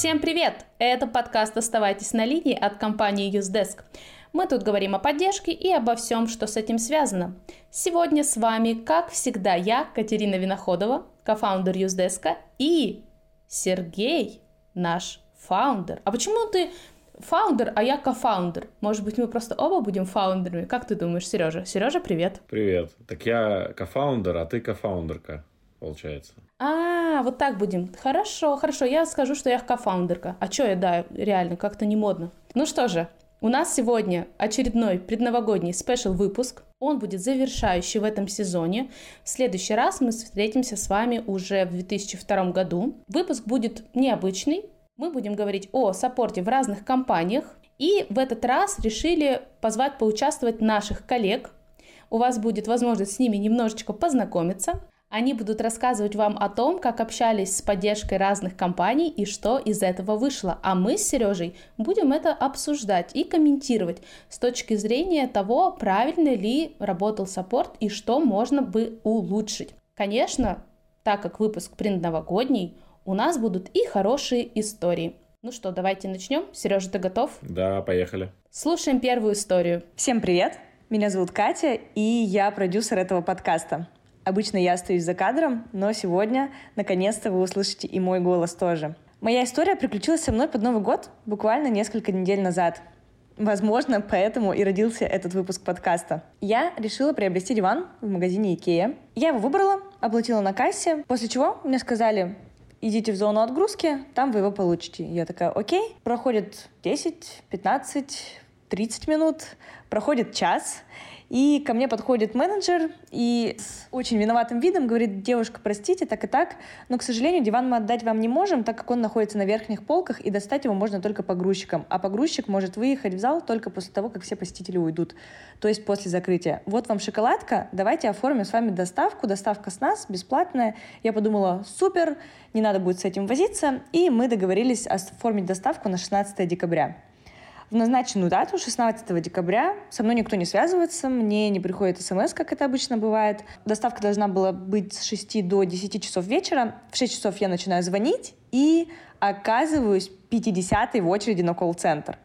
Всем привет! Это подкаст «Оставайтесь на линии» от компании UseDesk. Мы тут говорим о поддержке и обо всем, что с этим связано. Сегодня с вами, как всегда, я, Катерина Виноходова, co-founder UseDesk, и Сергей, наш founder. А почему ты founder, а я co-founder? Может быть, мы просто оба будем фаундерами? Как ты думаешь, Сережа? Сережа, привет. Привет. Так я co-founder, а ты кофаундерка, получается. А, вот так будем. Хорошо, хорошо. Я скажу, что я кофаундерка. А чё я, да, реально, как-то не модно. Ну что же, у нас сегодня очередной предновогодний спешл выпуск. Он будет завершающий в этом сезоне. В следующий раз мы встретимся с вами уже в 2002 году. Выпуск будет необычный. Мы будем говорить о саппорте в разных компаниях. И в этот раз решили позвать поучаствовать наших коллег. У вас будет возможность с ними немножечко познакомиться. Они будут рассказывать вам о том, как общались с поддержкой разных компаний и что из этого вышло. А мы с Сережей будем это обсуждать и комментировать с точки зрения того, правильно ли работал саппорт и что можно бы улучшить. Конечно, так как выпуск предновогодний, у нас будут и хорошие истории. Ну что, давайте начнем. Сережа, ты готов? Да, поехали. Слушаем первую историю. Всем привет! Меня зовут Катя, и я продюсер этого подкаста. Обычно я остаюсь за кадром, но сегодня, наконец-то, вы услышите и мой голос тоже. Моя история приключилась со мной под Новый год буквально несколько недель назад. Возможно, поэтому и родился этот выпуск подкаста. Я решила приобрести диван в магазине Икея. Я его выбрала, оплатила на кассе, после чего мне сказали, идите в зону отгрузки, там вы его получите. Я такая, окей. Проходит 10, 15, 30 минут, проходит час, и ко мне подходит менеджер и с очень виноватым видом говорит, девушка, простите, так и так, но, к сожалению, диван мы отдать вам не можем, так как он находится на верхних полках, и достать его можно только погрузчиком. А погрузчик может выехать в зал только после того, как все посетители уйдут, то есть после закрытия. Вот вам шоколадка, давайте оформим с вами доставку, доставка с нас бесплатная. Я подумала, супер, не надо будет с этим возиться, и мы договорились оформить доставку на 16 декабря. В назначенную дату, 16 декабря, со мной никто не связывается, мне не приходит смс, как это обычно бывает. Доставка должна была быть с 6 до 10 часов вечера. В 6 часов я начинаю звонить и оказываюсь 50-й в очереди на колл-центр.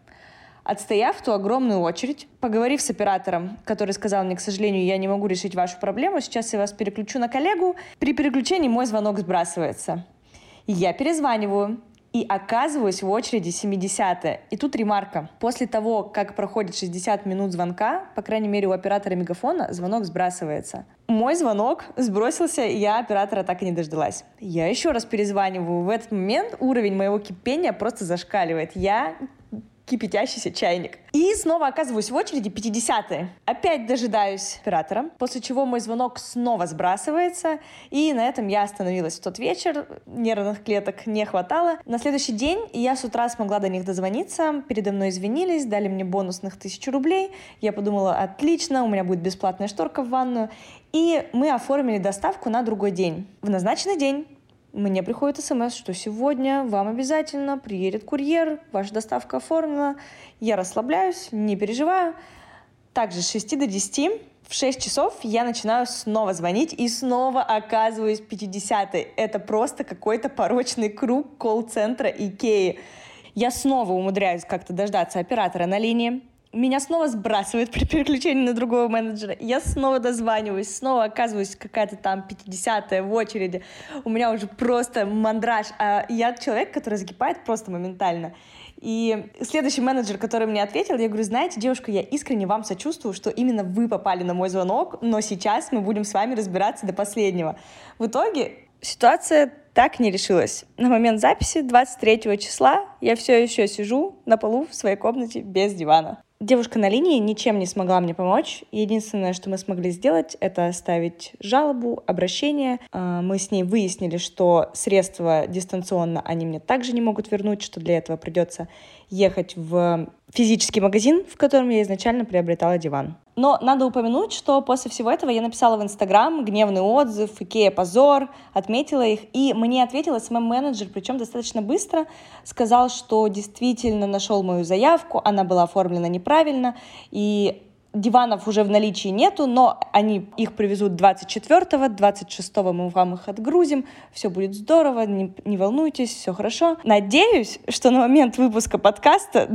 Отстояв ту огромную очередь, поговорив с оператором, который сказал мне, к сожалению, я не могу решить вашу проблему, сейчас я вас переключу на коллегу, при переключении мой звонок сбрасывается. Я перезваниваю, и оказываюсь в очереди 70 И тут ремарка. После того, как проходит 60 минут звонка, по крайней мере у оператора мегафона, звонок сбрасывается. Мой звонок сбросился, и я оператора так и не дождалась. Я еще раз перезваниваю. В этот момент уровень моего кипения просто зашкаливает. Я кипятящийся чайник. И снова оказываюсь в очереди 50 Опять дожидаюсь оператора, после чего мой звонок снова сбрасывается, и на этом я остановилась в тот вечер. Нервных клеток не хватало. На следующий день я с утра смогла до них дозвониться, передо мной извинились, дали мне бонусных тысячу рублей. Я подумала, отлично, у меня будет бесплатная шторка в ванную. И мы оформили доставку на другой день. В назначенный день мне приходит смс, что сегодня вам обязательно приедет курьер, ваша доставка оформлена. Я расслабляюсь, не переживаю. Также с 6 до 10 в 6 часов я начинаю снова звонить и снова оказываюсь 50-й. Это просто какой-то порочный круг колл-центра Икеи. Я снова умудряюсь как-то дождаться оператора на линии меня снова сбрасывает при переключении на другого менеджера. Я снова дозваниваюсь, снова оказываюсь какая-то там 50-я в очереди. У меня уже просто мандраж. А я человек, который закипает просто моментально. И следующий менеджер, который мне ответил, я говорю, знаете, девушка, я искренне вам сочувствую, что именно вы попали на мой звонок, но сейчас мы будем с вами разбираться до последнего. В итоге ситуация так не решилась. На момент записи 23 числа я все еще сижу на полу в своей комнате без дивана. Девушка на линии ничем не смогла мне помочь. Единственное, что мы смогли сделать, это оставить жалобу, обращение. А, мы с ней выяснили, что средства дистанционно они мне также не могут вернуть, что для этого придется ехать в физический магазин, в котором я изначально приобретала диван. Но надо упомянуть, что после всего этого я написала в Инстаграм гневный отзыв, Икея позор, отметила их, и мне ответил SMM-менеджер, причем достаточно быстро, сказал, что действительно нашел мою заявку, она была оформлена неправильно, и Диванов уже в наличии нету, но они их привезут 24-го, 26-го мы вам их отгрузим, все будет здорово, не, не волнуйтесь, все хорошо. Надеюсь, что на момент выпуска подкаста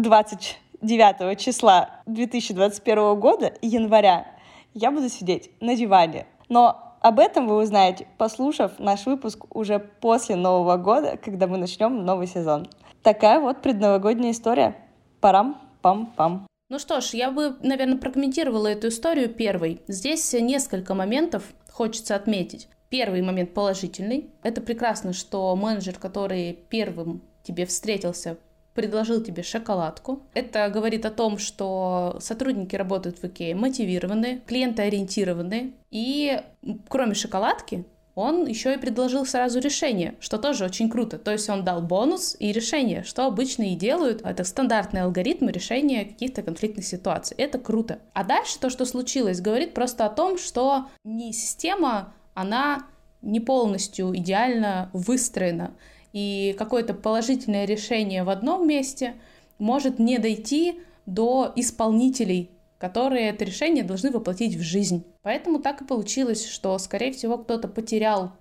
29 числа 2021 года, января, я буду сидеть на диване. Но об этом вы узнаете, послушав наш выпуск уже после Нового года, когда мы начнем новый сезон. Такая вот предновогодняя история. Парам-пам-пам. Ну что ж, я бы, наверное, прокомментировала эту историю первой. Здесь несколько моментов хочется отметить. Первый момент положительный. Это прекрасно, что менеджер, который первым тебе встретился, предложил тебе шоколадку. Это говорит о том, что сотрудники работают в Икее мотивированы, клиентоориентированы. И кроме шоколадки, он еще и предложил сразу решение, что тоже очень круто. То есть он дал бонус и решение, что обычно и делают. Это стандартный алгоритм решения каких-то конфликтных ситуаций. Это круто. А дальше то, что случилось, говорит просто о том, что не система, она не полностью идеально выстроена. И какое-то положительное решение в одном месте может не дойти до исполнителей которые это решение должны воплотить в жизнь. Поэтому так и получилось, что, скорее всего, кто-то потерял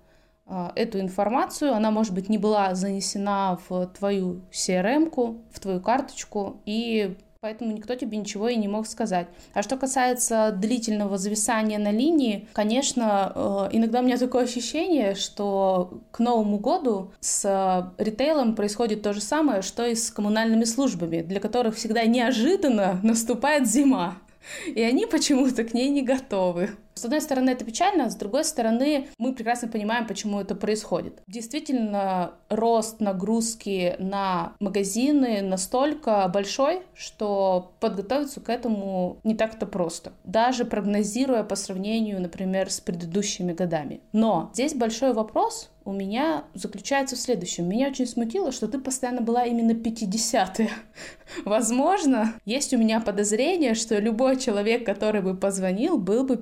э, эту информацию, она, может быть, не была занесена в твою CRM-ку, в твою карточку, и поэтому никто тебе ничего и не мог сказать. А что касается длительного зависания на линии, конечно, э, иногда у меня такое ощущение, что к Новому году с ритейлом происходит то же самое, что и с коммунальными службами, для которых всегда неожиданно наступает зима и они почему-то к ней не готовы. С одной стороны, это печально, с другой стороны, мы прекрасно понимаем, почему это происходит. Действительно, рост нагрузки на магазины настолько большой, что подготовиться к этому не так-то просто. Даже прогнозируя по сравнению, например, с предыдущими годами. Но здесь большой вопрос, у меня заключается в следующем. Меня очень смутило, что ты постоянно была именно 50-е. Возможно, есть у меня подозрение, что любой человек, который бы позвонил, был бы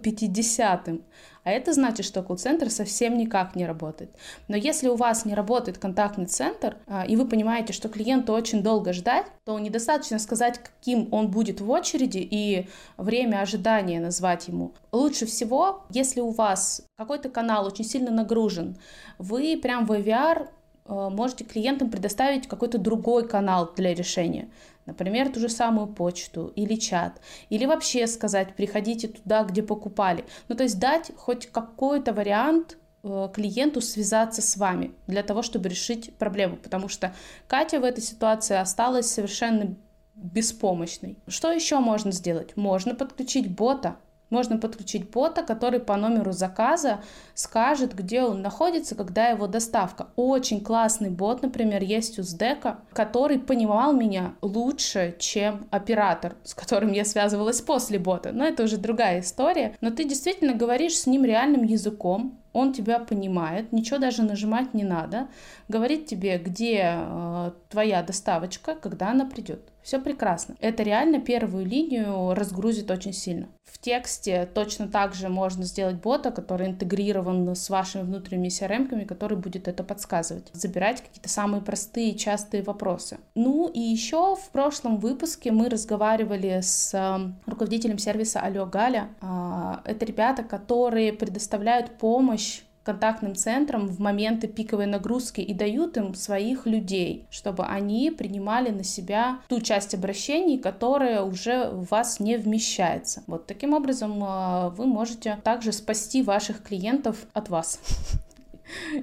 50-м. А это значит, что колл-центр совсем никак не работает. Но если у вас не работает контактный центр, а, и вы понимаете, что клиенту очень долго ждать, то недостаточно сказать, каким он будет в очереди и время ожидания назвать ему. Лучше всего, если у вас какой-то канал очень сильно нагружен, вы прям в IVR а, можете клиентам предоставить какой-то другой канал для решения. Например, ту же самую почту или чат. Или вообще сказать, приходите туда, где покупали. Ну, то есть дать хоть какой-то вариант э, клиенту связаться с вами для того, чтобы решить проблему. Потому что Катя в этой ситуации осталась совершенно беспомощной. Что еще можно сделать? Можно подключить бота, можно подключить бота, который по номеру заказа скажет, где он находится, когда его доставка. Очень классный бот, например, есть у Сдека, который понимал меня лучше, чем оператор, с которым я связывалась после бота. Но это уже другая история. Но ты действительно говоришь с ним реальным языком, он тебя понимает, ничего даже нажимать не надо, говорит тебе, где э, твоя доставочка, когда она придет. Все прекрасно. Это реально первую линию разгрузит очень сильно. В тексте точно так же можно сделать бота, который интегрирован с вашими внутренними CRM, который будет это подсказывать. Забирать какие-то самые простые, частые вопросы. Ну и еще в прошлом выпуске мы разговаривали с э, руководителем сервиса Алло Галя. Э, это ребята, которые предоставляют помощь контактным центрам в моменты пиковой нагрузки и дают им своих людей, чтобы они принимали на себя ту часть обращений, которая уже в вас не вмещается. Вот таким образом э, вы можете также спасти ваших клиентов от вас.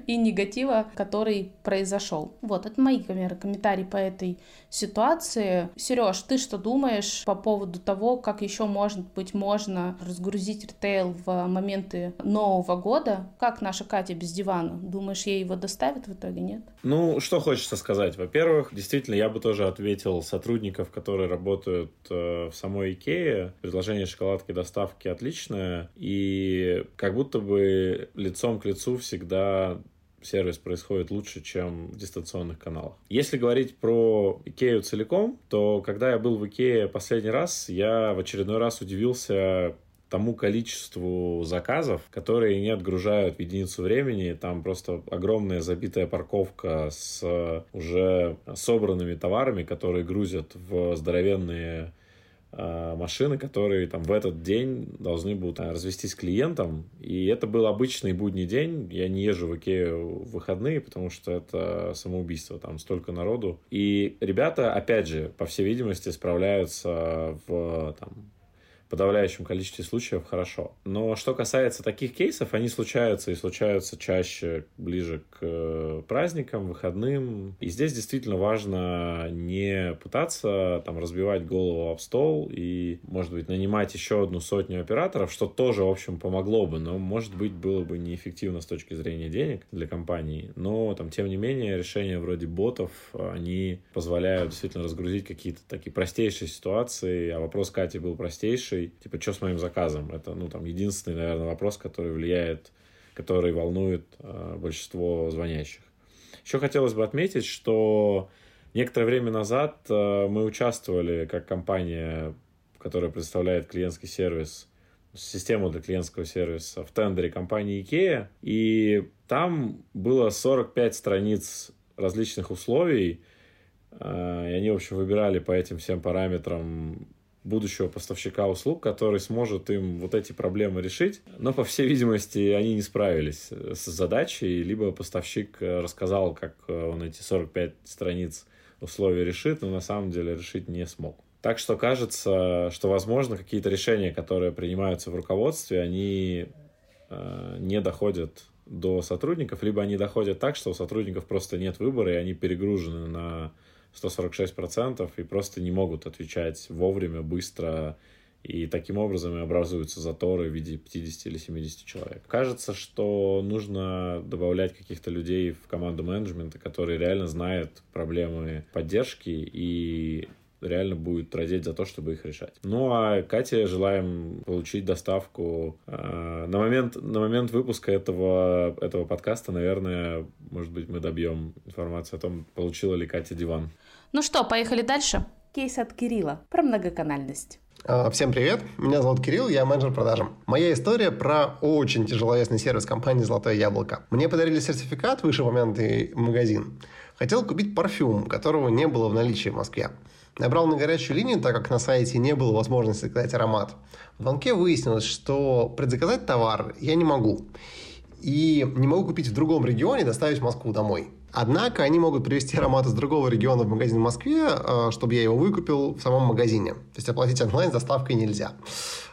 И негатива, который произошел. Вот, это мои комментарии по этой ситуации. Сереж, ты что думаешь по поводу того, как еще, может быть, можно разгрузить ритейл в моменты Нового года? Как наша Катя без дивана? Думаешь, ей его доставят в итоге, нет? Ну, что хочется сказать. Во-первых, действительно, я бы тоже ответил сотрудников, которые работают э, в самой Икее. Предложение шоколадки доставки отличное. И как будто бы лицом к лицу всегда сервис происходит лучше, чем в дистанционных каналах. Если говорить про Икею целиком, то когда я был в Икее последний раз, я в очередной раз удивился тому количеству заказов, которые не отгружают в единицу времени. Там просто огромная забитая парковка с уже собранными товарами, которые грузят в здоровенные машины, которые там в этот день должны будут там, развестись с клиентом. И это был обычный будний день. Я не езжу в Икею в выходные, потому что это самоубийство. Там столько народу. И ребята, опять же, по всей видимости, справляются в там, подавляющем количестве случаев хорошо. Но что касается таких кейсов, они случаются и случаются чаще ближе к э, праздникам, выходным. И здесь действительно важно не пытаться там разбивать голову об стол и, может быть, нанимать еще одну сотню операторов, что тоже, в общем, помогло бы, но, может быть, было бы неэффективно с точки зрения денег для компании. Но, там, тем не менее, решения вроде ботов, они позволяют действительно разгрузить какие-то такие простейшие ситуации, а вопрос Кати был простейший, слушай, типа, что с моим заказом? Это, ну, там, единственный, наверное, вопрос, который влияет, который волнует э, большинство звонящих. Еще хотелось бы отметить, что некоторое время назад э, мы участвовали как компания, которая представляет клиентский сервис, систему для клиентского сервиса в тендере компании IKEA, и там было 45 страниц различных условий, э, и они, в общем, выбирали по этим всем параметрам будущего поставщика услуг, который сможет им вот эти проблемы решить. Но, по всей видимости, они не справились с задачей, либо поставщик э, рассказал, как э, он эти 45 страниц условий решит, но на самом деле решить не смог. Так что кажется, что, возможно, какие-то решения, которые принимаются в руководстве, они э, не доходят до сотрудников, либо они доходят так, что у сотрудников просто нет выбора, и они перегружены на 146% и просто не могут отвечать вовремя, быстро, и таким образом и образуются заторы в виде 50 или 70 человек. Кажется, что нужно добавлять каких-то людей в команду менеджмента, которые реально знают проблемы поддержки и реально будет родить за то, чтобы их решать. Ну а Кате желаем получить доставку. Э, на момент, на момент выпуска этого, этого подкаста, наверное, может быть, мы добьем информацию о том, получила ли Катя диван. Ну что, поехали дальше? Кейс от Кирилла про многоканальность. А, всем привет, меня зовут Кирилл, я менеджер продажам. Моя история про очень тяжеловесный сервис компании «Золотое яблоко». Мне подарили сертификат, вышеупомянутый магазин. Хотел купить парфюм, которого не было в наличии в Москве. Набрал на горячую линию, так как на сайте не было возможности заказать аромат. В звонке выяснилось, что предзаказать товар я не могу. И не могу купить в другом регионе и доставить в Москву домой. Однако они могут привезти аромат из другого региона в магазин в Москве, э, чтобы я его выкупил в самом магазине. То есть оплатить онлайн с доставкой нельзя.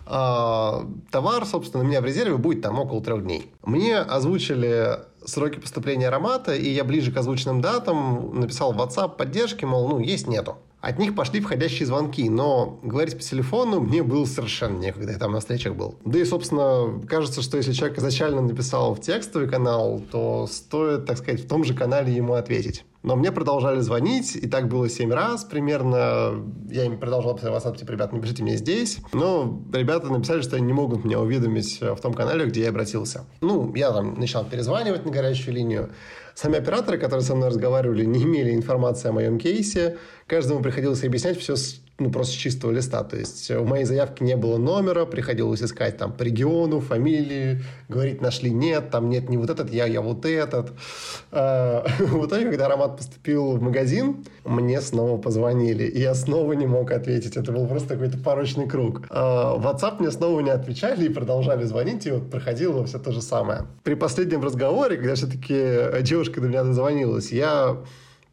Э, товар, собственно, у меня в резерве будет там около трех дней. Мне озвучили сроки поступления аромата, и я ближе к озвученным датам написал в WhatsApp поддержки, мол, ну, есть, нету. От них пошли входящие звонки, но говорить по телефону мне было совершенно некогда, я там на встречах был. Да и, собственно, кажется, что если человек изначально написал в текстовый канал, то стоит, так сказать, в том же канале ему ответить. Но мне продолжали звонить, и так было семь раз примерно. Я им продолжал писать в WhatsApp, типа, ребят, напишите мне здесь. Но ребята написали, что они не могут меня уведомить в том канале, где я обратился. Ну, я там начал перезванивать на горячую линию. Сами операторы, которые со мной разговаривали, не имели информации о моем кейсе. Каждому приходилось объяснять все с ну, просто с чистого листа. То есть у моей заявки не было номера, приходилось искать там по региону, фамилии, говорить нашли нет, там нет не вот этот, я, я вот этот. А, в итоге, когда аромат поступил в магазин, мне снова позвонили, и я снова не мог ответить. Это был просто какой-то порочный круг. А, в WhatsApp мне снова не отвечали и продолжали звонить, и вот проходило все то же самое. При последнем разговоре, когда все-таки девушка до меня дозвонилась, я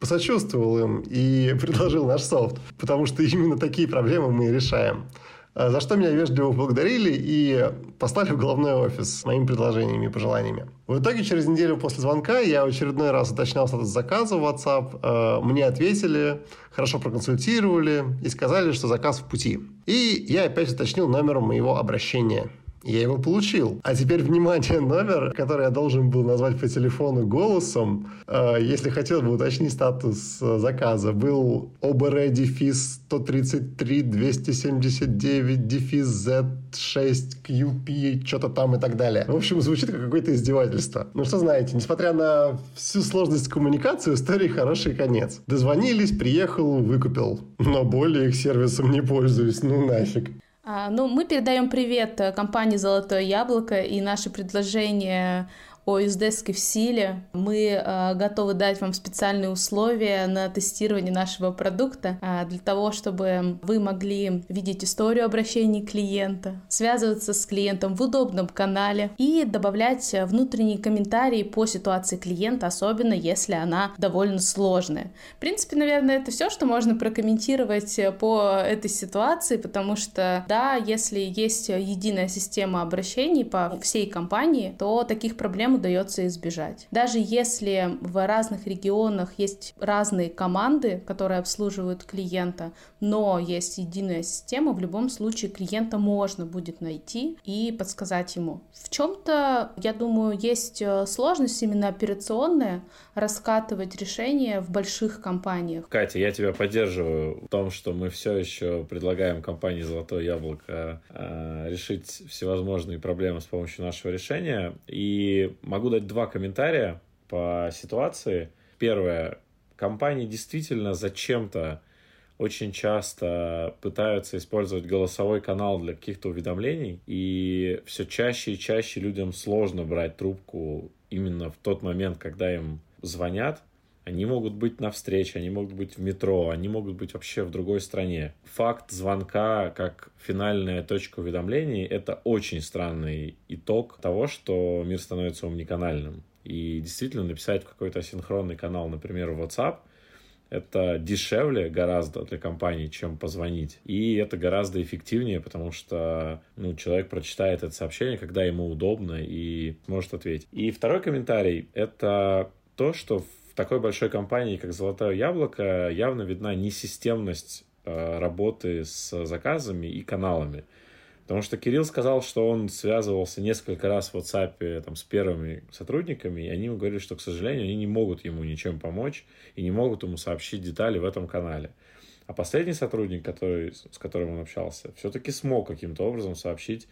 посочувствовал им и предложил наш софт, потому что именно такие проблемы мы решаем. А за что меня вежливо благодарили и послали в головной офис с моими предложениями и пожеланиями. В итоге, через неделю после звонка я очередной раз уточнял статус заказа в WhatsApp. А, мне ответили, хорошо проконсультировали и сказали, что заказ в пути. И я опять уточнил номер моего обращения. Я его получил. А теперь, внимание, номер, который я должен был назвать по телефону голосом, э, если хотел бы уточнить статус э, заказа, был ОБР дефис 133 279 дефис Z6 QP, что-то там и так далее. В общем, звучит как какое-то издевательство. Ну что знаете, несмотря на всю сложность коммуникации, у истории хороший конец. Дозвонились, приехал, выкупил. Но более их сервисом не пользуюсь, ну нафиг. А, ну, мы передаем привет э, компании «Золотое яблоко», и наше предложение о юздеске в силе. Мы э, готовы дать вам специальные условия на тестирование нашего продукта э, для того, чтобы вы могли видеть историю обращений клиента, связываться с клиентом в удобном канале и добавлять внутренние комментарии по ситуации клиента, особенно если она довольно сложная. В принципе, наверное, это все, что можно прокомментировать по этой ситуации, потому что, да, если есть единая система обращений по всей компании, то таких проблем удается избежать. Даже если в разных регионах есть разные команды, которые обслуживают клиента, но есть единая система, в любом случае клиента можно будет найти и подсказать ему. В чем-то, я думаю, есть э, сложность именно операционная раскатывать решения в больших компаниях. Катя, я тебя поддерживаю в том, что мы все еще предлагаем компании «Золотое яблоко» э, решить всевозможные проблемы с помощью нашего решения. И могу дать два комментария по ситуации. Первое. Компании действительно зачем-то очень часто пытаются использовать голосовой канал для каких-то уведомлений, и все чаще и чаще людям сложно брать трубку именно в тот момент, когда им звонят. Они могут быть на встрече, они могут быть в метро, они могут быть вообще в другой стране. Факт звонка как финальная точка уведомлений – это очень странный итог того, что мир становится умниканальным. И действительно написать в какой-то асинхронный канал, например, в WhatsApp – это дешевле гораздо для компании, чем позвонить. И это гораздо эффективнее, потому что ну, человек прочитает это сообщение, когда ему удобно и может ответить. И второй комментарий — это то, что такой большой компании, как «Золотое яблоко», явно видна несистемность э, работы с заказами и каналами. Потому что Кирилл сказал, что он связывался несколько раз в WhatsApp там, с первыми сотрудниками, и они ему говорили, что, к сожалению, они не могут ему ничем помочь и не могут ему сообщить детали в этом канале. А последний сотрудник, который, с которым он общался, все-таки смог каким-то образом сообщить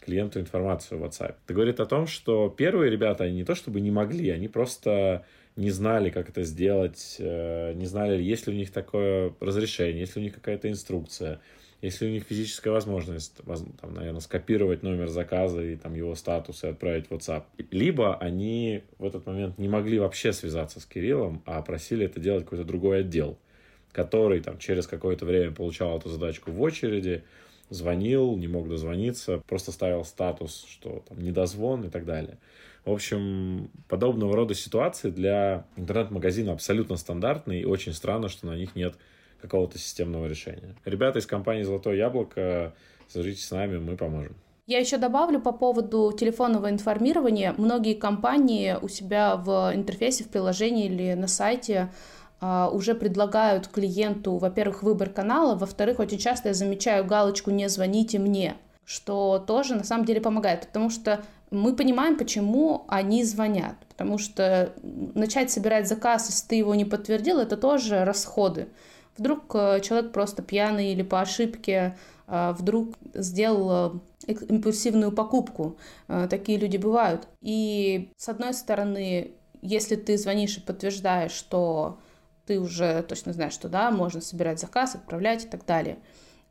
клиенту информацию в WhatsApp. Это говорит о том, что первые ребята, они не то чтобы не могли, они просто не знали, как это сделать, э, не знали, есть ли у них такое разрешение, есть ли у них какая-то инструкция – если у них физическая возможность, там, наверное, скопировать номер заказа и там его статус и отправить в WhatsApp. Либо они в этот момент не могли вообще связаться с Кириллом, а просили это делать какой-то другой отдел, который там через какое-то время получал эту задачку в очереди, звонил, не мог дозвониться, просто ставил статус, что там недозвон и так далее. В общем, подобного рода ситуации для интернет-магазина абсолютно стандартные, и очень странно, что на них нет какого-то системного решения. Ребята из компании «Золотое яблоко», свяжитесь с нами, мы поможем. Я еще добавлю по поводу телефонного информирования. Многие компании у себя в интерфейсе, в приложении или на сайте а, уже предлагают клиенту, во-первых, выбор канала, во-вторых, очень часто я замечаю галочку «Не звоните мне», что тоже на самом деле помогает, потому что мы понимаем, почему они звонят, потому что начать собирать заказ, если ты его не подтвердил, это тоже расходы. Вдруг э, человек просто пьяный или по ошибке э, вдруг сделал э, импульсивную покупку. Такие люди бывают. И с одной стороны, если ты звонишь и подтверждаешь, что ты уже точно знаешь, что да, можно собирать заказ, отправлять и так далее.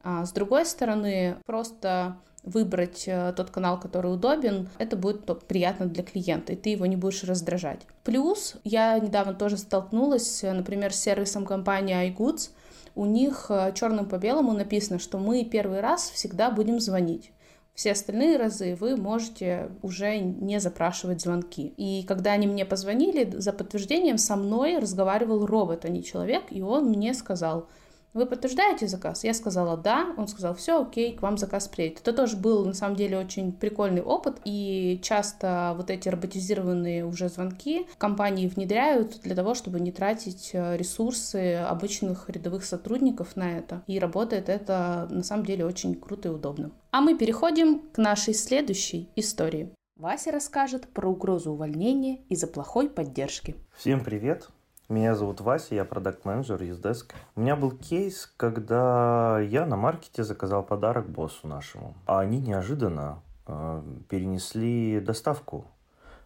А с другой стороны, просто выбрать э, тот канал, который удобен, это будет приятно для клиента, и ты его не будешь раздражать. Плюс я недавно тоже столкнулась, э, например, с сервисом компании iGoods. У них э, черным по белому написано, что мы первый раз всегда будем звонить. Все остальные разы вы можете уже не запрашивать звонки. И когда они мне позвонили, за подтверждением со мной разговаривал робот, а не человек, и он мне сказал – вы подтверждаете заказ? Я сказала да, он сказал, все, окей, к вам заказ приедет. Это тоже был, на самом деле, очень прикольный опыт, и часто вот эти роботизированные уже звонки компании внедряют для того, чтобы не тратить э, ресурсы обычных рядовых сотрудников на это. И работает это, на самом деле, очень круто и удобно. А мы переходим к нашей следующей истории. Вася расскажет про угрозу увольнения из-за плохой поддержки. Всем привет! Меня зовут Вася, я продакт-менеджер Ездеск. У меня был кейс, когда я на маркете заказал подарок боссу нашему, а они неожиданно э, перенесли доставку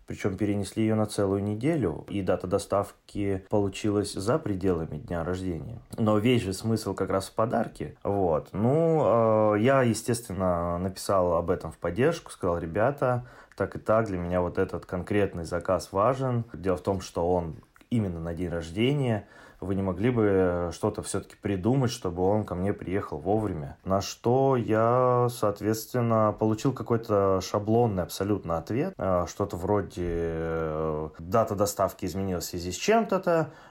причем перенесли ее на целую неделю, и дата доставки получилась за пределами дня рождения. Но весь же смысл как раз в подарке. Вот. Ну, э, я, естественно, написал об этом в поддержку, сказал, ребята, так и так, для меня вот этот конкретный заказ важен. Дело в том, что он именно на день рождения – вы не могли бы что-то все-таки придумать, чтобы он ко мне приехал вовремя? На что я, соответственно, получил какой-то шаблонный абсолютно ответ. А, что-то вроде э, дата доставки изменилась в связи с чем-то,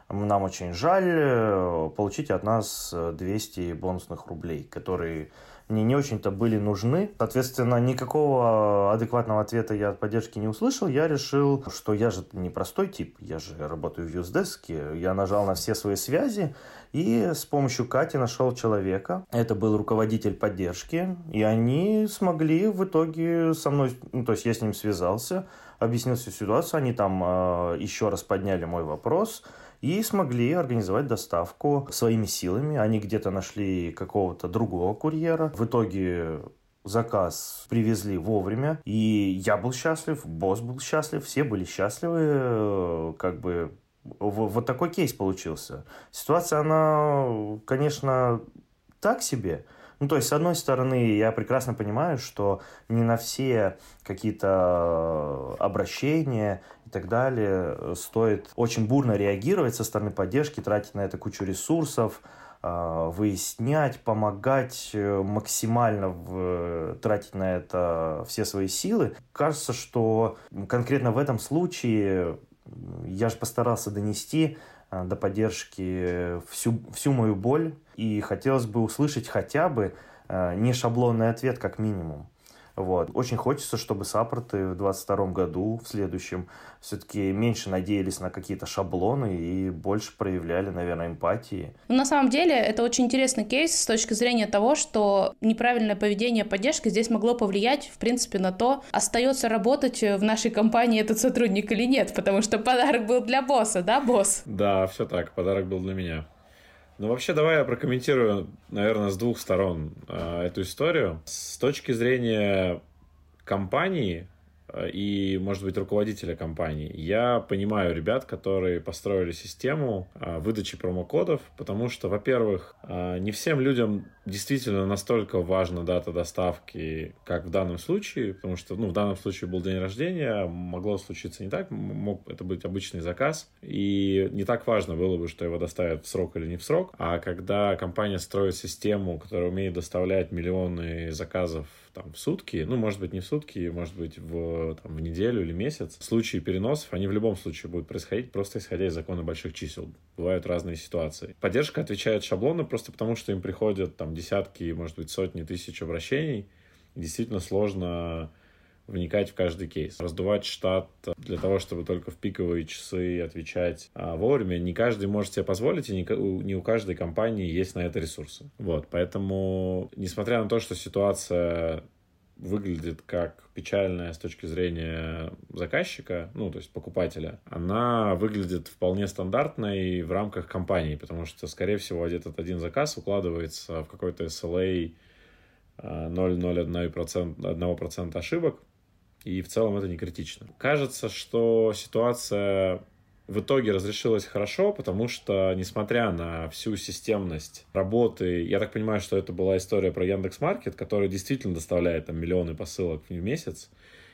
нам очень жаль, э, получите от нас 200 бонусных рублей, которые мне не очень-то были нужны. Соответственно, никакого адекватного ответа я от поддержки не услышал. Я решил, что я же не простой тип, я же работаю в Юздеске. Я нажал на все свои связи и с помощью Кати нашел человека. Это был руководитель поддержки. И они смогли в итоге со мной, ну, то есть я с ним связался, объяснил всю ситуацию. Они там э, еще раз подняли мой вопрос – и смогли организовать доставку своими силами. Они где-то нашли какого-то другого курьера. В итоге заказ привезли вовремя, и я был счастлив, босс был счастлив, все были счастливы, э, как бы вот такой кейс получился. Ситуация, она, конечно, так себе, ну, то есть, с одной стороны, я прекрасно понимаю, что не на все какие-то обращения так далее стоит очень бурно реагировать со стороны поддержки, тратить на это кучу ресурсов, а, выяснять, помогать, э, максимально в, тратить на это все свои силы. Кажется, что конкретно в этом случае я же постарался донести а, до поддержки всю, всю мою боль, и хотелось бы услышать хотя бы э, не шаблонный ответ, как минимум. Вот. Очень хочется, чтобы саппорты в 2022 году, в следующем, все-таки меньше надеялись на какие-то шаблоны и больше проявляли, наверное, эмпатии. Ну, на самом деле, это очень интересный кейс с точки зрения того, что неправильное поведение поддержки здесь могло повлиять, в принципе, на то, остается работать в нашей компании этот сотрудник или нет, потому что подарок был для босса, да, босс? Да, все так, подарок был для меня. Ну, вообще, давай я прокомментирую, наверное, с двух сторон э, эту историю. С точки зрения компании, Э, и, может быть, руководителя компании. Я понимаю ребят, которые построили систему э, выдачи промокодов, потому что, во-первых, не всем людям действительно настолько важна дата доставки, как в данном случае, потому что, ну, в данном случае был день рождения, могло случиться не так, мог это быть обычный заказ, и не так важно было бы, что его доставят в срок или не в срок, а когда компания строит систему, которая умеет доставлять миллионы заказов там, в сутки, ну, может быть, не в сутки, может быть, в, там, в неделю или месяц, случаи переносов, они в любом случае будут происходить, просто исходя из закона больших чисел. Бывают разные ситуации. Поддержка отвечает шаблонно просто потому, что им приходят там десятки, может быть, сотни тысяч обращений. Действительно сложно вникать в каждый кейс. Раздувать штат для того, чтобы только в пиковые часы отвечать а вовремя, не каждый может себе позволить, и не у каждой компании есть на это ресурсы. Вот, поэтому, несмотря на то, что ситуация выглядит как печальная с точки зрения заказчика, ну, то есть покупателя, она выглядит вполне стандартной в рамках компании, потому что, скорее всего, этот один заказ укладывается в какой-то SLA 0,01% а, ошибок, и в целом это не критично. Кажется, что ситуация в итоге разрешилась хорошо, потому что, несмотря на всю системность работы, я так понимаю, что это была история про Яндекс Маркет, который действительно доставляет там миллионы посылок в месяц,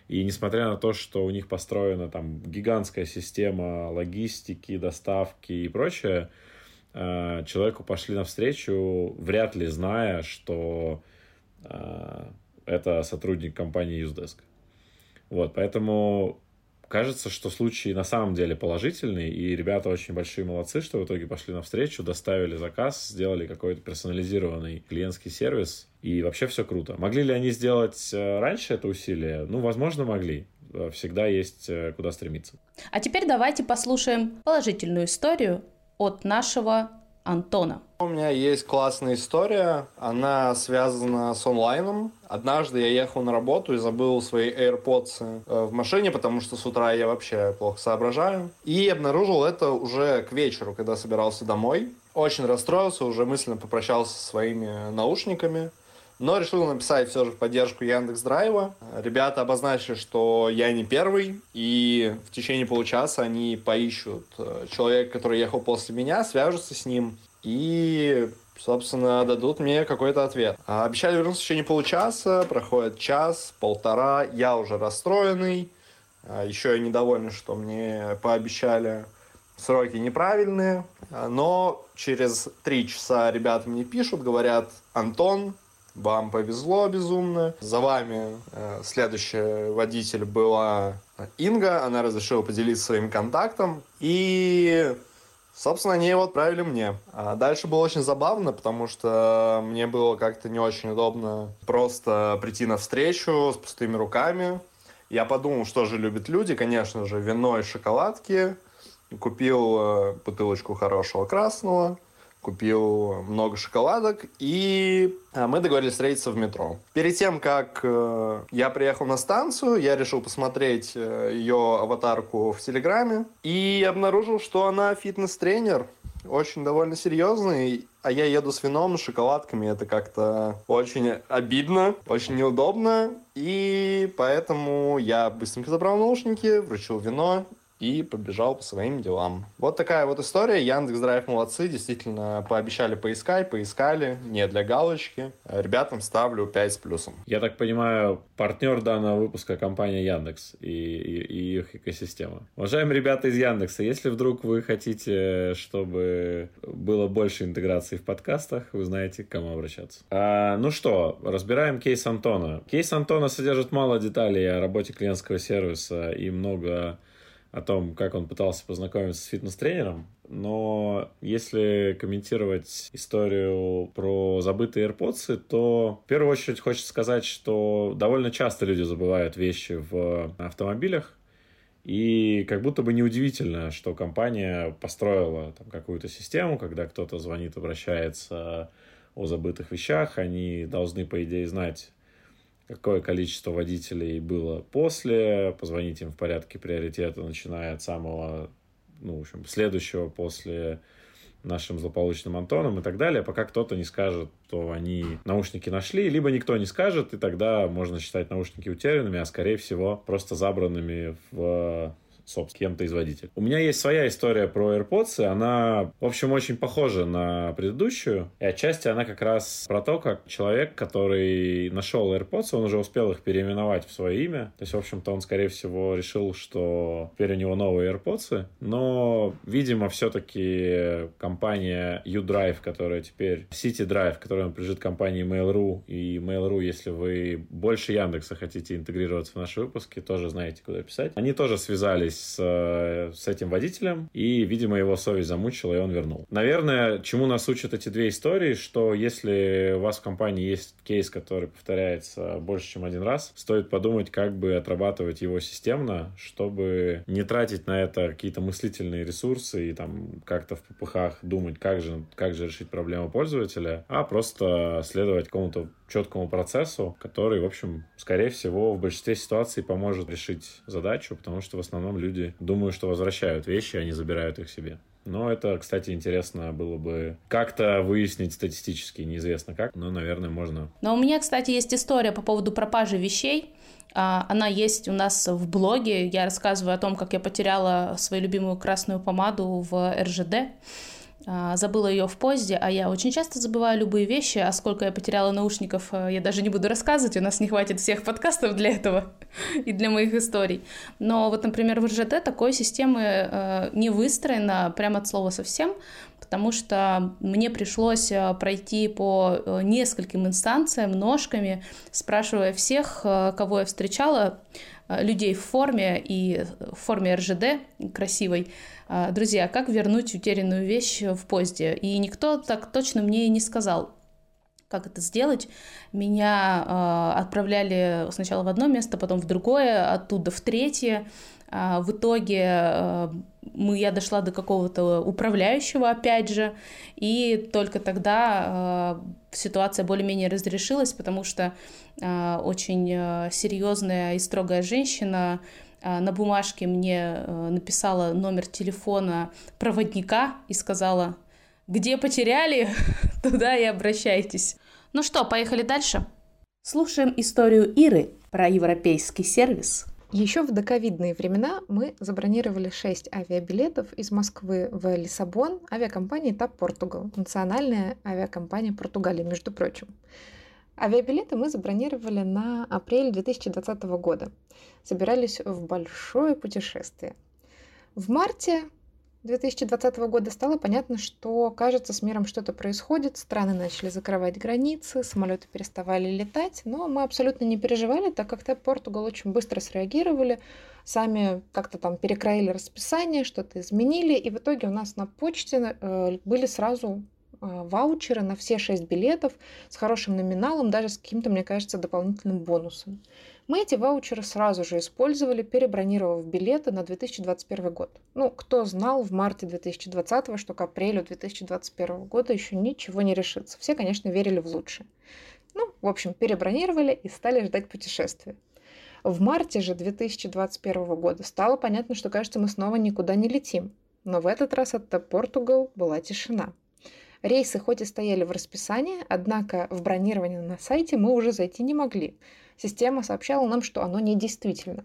и несмотря на то, что у них построена там гигантская система логистики, доставки и прочее, э, человеку пошли навстречу, вряд ли зная, что э, это сотрудник компании Usedesk. Вот, поэтому кажется, что случай на самом деле положительный, и ребята очень большие молодцы, что в итоге пошли навстречу, доставили заказ, сделали какой-то персонализированный клиентский сервис, и вообще все круто. Могли ли они сделать э, раньше это усилие? Ну, возможно, могли. Э, всегда есть э, куда стремиться. А теперь давайте послушаем положительную историю от нашего Антона. У меня есть классная история, она связана с онлайном. Однажды я ехал на работу и забыл свои AirPods э, в машине, потому что с утра я вообще плохо соображаю. И обнаружил это уже к вечеру, когда собирался домой. Очень расстроился, уже мысленно попрощался со своими наушниками. Но решил написать все же в поддержку Яндекс Драйва. Ребята обозначили, что я не первый, и в течение получаса они поищут э, человека, который ехал после меня, свяжутся с ним и собственно, дадут мне какой-то ответ. А обещали вернуться в течение получаса, проходит час, полтора, я уже расстроенный, а еще я недоволен, что мне пообещали сроки неправильные, но через три часа ребята мне пишут, говорят, Антон, вам повезло безумно. За вами э, следующий водитель была Инга, она разрешила поделиться своим контактом. И Собственно, они его отправили мне. А дальше было очень забавно, потому что мне было как-то не очень удобно просто прийти на встречу с пустыми руками. Я подумал, что же любят люди. Конечно же, вино и шоколадки. Купил э, бутылочку хорошего красного купил много шоколадок, и э, мы договорились встретиться в метро. Перед тем, как э, я приехал на станцию, я решил посмотреть э, ее аватарку в Телеграме, и обнаружил, что она фитнес-тренер, очень довольно серьезный, а я еду с вином, с шоколадками, это как-то очень обидно, очень неудобно, и поэтому я быстренько забрал наушники, вручил вино и побежал по своим делам. Вот такая вот история. Яндекс Драйв молодцы, действительно пообещали поискать, поискали, не для галочки. Ребятам ставлю 5 с плюсом. Я так понимаю, партнер данного выпуска компания Яндекс и, и, и их экосистема. Уважаемые ребята из Яндекса, если вдруг вы хотите, чтобы было больше интеграции в подкастах, вы знаете, к кому обращаться. А, ну что, разбираем кейс Антона. Кейс Антона содержит мало деталей о работе клиентского сервиса и много о том, как он пытался познакомиться с фитнес-тренером, но если комментировать историю про забытые AirPods, то в первую очередь хочется сказать, что довольно часто люди забывают вещи в автомобилях, и как будто бы неудивительно, что компания построила там какую-то систему, когда кто-то звонит, обращается о забытых вещах, они должны, по идее, знать, какое количество водителей было после, позвонить им в порядке приоритета, начиная от самого, ну, в общем, следующего после нашим злополучным Антоном и так далее, пока кто-то не скажет, что они наушники нашли, либо никто не скажет, и тогда можно считать наушники утерянными, а скорее всего просто забранными в собственно, кем-то из водителей. У меня есть своя история про AirPods, и она, в общем, очень похожа на предыдущую, и отчасти она как раз про то, как человек, который нашел AirPods, он уже успел их переименовать в свое имя, то есть, в общем-то, он, скорее всего, решил, что теперь у него новые AirPods, но, видимо, все-таки компания U-Drive, которая теперь City Drive, которая принадлежит компании Mail.ru, и Mail.ru, если вы больше Яндекса хотите интегрироваться в наши выпуски, тоже знаете, куда писать. Они тоже связались с, э, с этим водителем, и, видимо, его совесть замучила, и он вернул. Наверное, чему нас учат эти две истории, что если у вас в компании есть кейс, который повторяется больше, чем один раз, стоит подумать, как бы отрабатывать его системно, чтобы не тратить на это какие-то мыслительные ресурсы и там как-то в попыхах думать, как же, как же решить проблему пользователя, а просто следовать какому-то четкому процессу, который, в общем, скорее всего, в большинстве ситуаций поможет решить задачу, потому что в основном люди думают, что возвращают вещи, не забирают их себе. Но это, кстати, интересно было бы как-то выяснить статистически, неизвестно как, но, наверное, можно. Но у меня, кстати, есть история по поводу пропажи вещей. А, она есть у нас в блоге. Я рассказываю о том, как я потеряла свою любимую красную помаду в РЖД. А, забыла ее в поезде, а я очень часто забываю любые вещи, а сколько я потеряла наушников, э, я даже не буду рассказывать, у нас не хватит всех подкастов для этого и для моих историй. Но вот, например, в РЖД такой системы э, не выстроена прямо от слова совсем, потому что мне пришлось э, пройти по нескольким инстанциям, ножками, спрашивая всех, кого я встречала, людей в форме и в форме РЖД красивой, а, друзья, как вернуть утерянную вещь в поезде? И никто так точно мне не сказал как это сделать. Меня э, отправляли сначала в одно место, потом в другое, оттуда в третье. Э, в итоге э, мы, я дошла до какого-то управляющего, опять же, и только тогда э, ситуация более-менее разрешилась, потому что э, очень э, серьезная и строгая женщина а, на бумажке мне э, написала номер телефона проводника и сказала, где потеряли, туда и обращайтесь. Ну что, поехали дальше? Слушаем историю Иры про европейский сервис. Еще в доковидные времена мы забронировали 6 авиабилетов из Москвы в Лиссабон авиакомпании TAP Portugal, национальная авиакомпания Португалии, между прочим. Авиабилеты мы забронировали на апрель 2020 года. Собирались в большое путешествие. В марте 2020 года стало понятно, что, кажется, с миром что-то происходит, страны начали закрывать границы, самолеты переставали летать, но мы абсолютно не переживали, так как Португал очень быстро среагировали, сами как-то там перекроили расписание, что-то изменили, и в итоге у нас на почте э, были сразу э, ваучеры на все шесть билетов с хорошим номиналом, даже с каким-то, мне кажется, дополнительным бонусом. Мы эти ваучеры сразу же использовали, перебронировав билеты на 2021 год. Ну, кто знал в марте 2020, что к апрелю 2021 года еще ничего не решится. Все, конечно, верили в лучшее. Ну, в общем, перебронировали и стали ждать путешествия. В марте же 2021 года стало понятно, что, кажется, мы снова никуда не летим. Но в этот раз от Португал была тишина. Рейсы хоть и стояли в расписании, однако в бронирование на сайте мы уже зайти не могли система сообщала нам, что оно недействительно.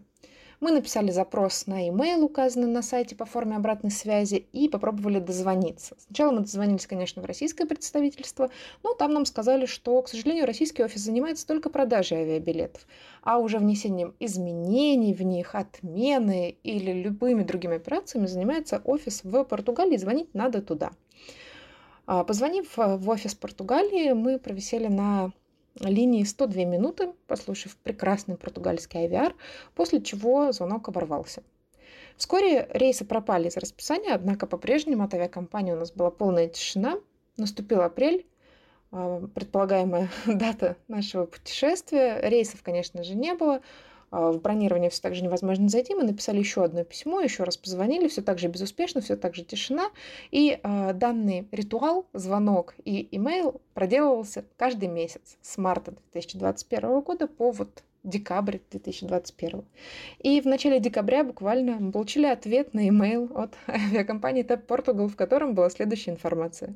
Мы написали запрос на e-mail, указанный на сайте по форме обратной связи, и попробовали дозвониться. Сначала мы дозвонились, конечно, в российское представительство, но там нам сказали, что, к сожалению, российский офис занимается только продажей авиабилетов, а уже внесением изменений в них, отмены или любыми другими операциями занимается офис в Португалии, звонить надо туда. А, позвонив в офис Португалии, мы провисели на линии 102 минуты, послушав прекрасный португальский авиар, после чего звонок оборвался. Вскоре рейсы пропали из расписания, однако по-прежнему от авиакомпании у нас была полная тишина. Наступил апрель, а, предполагаемая дата нашего путешествия. Рейсов, конечно же, не было. А, в бронирование все так же невозможно зайти. Мы написали еще одно письмо, еще раз позвонили, все так же безуспешно, все так же тишина. И э, данный ритуал, звонок и имейл проделывался каждый месяц с марта 2021 года по вот декабрь 2021. И в начале декабря буквально мы получили ответ на e-mail от авиакомпании TAP Portugal, в котором была следующая информация.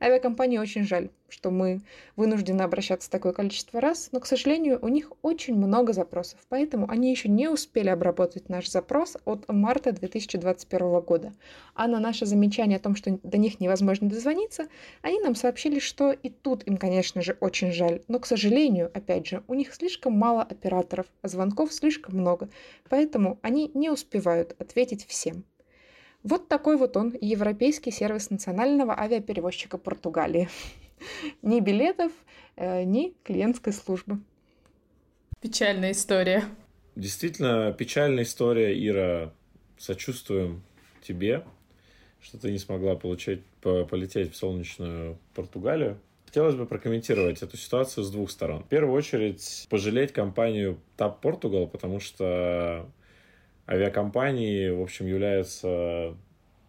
Авиакомпании очень жаль, что мы вынуждены обращаться такое количество раз, но, к сожалению, у них очень много запросов, поэтому они еще не успели обработать наш запрос от марта 2021 года. А на наше замечание о том, что до них невозможно дозвониться, они нам сообщили, что и тут им, конечно же, очень жаль, но, к сожалению, опять же, у них слишком мало операторов, а звонков слишком много, поэтому они не успевают ответить всем. Вот такой вот он, европейский сервис национального авиаперевозчика Португалии. Ни билетов, э, ни клиентской службы. Печальная история. Действительно, печальная история, Ира. Сочувствуем тебе, что ты не смогла получать, полететь в солнечную Португалию. Хотелось бы прокомментировать эту ситуацию с двух сторон. В первую очередь, пожалеть компанию TAP Portugal, потому что авиакомпании, в общем, являются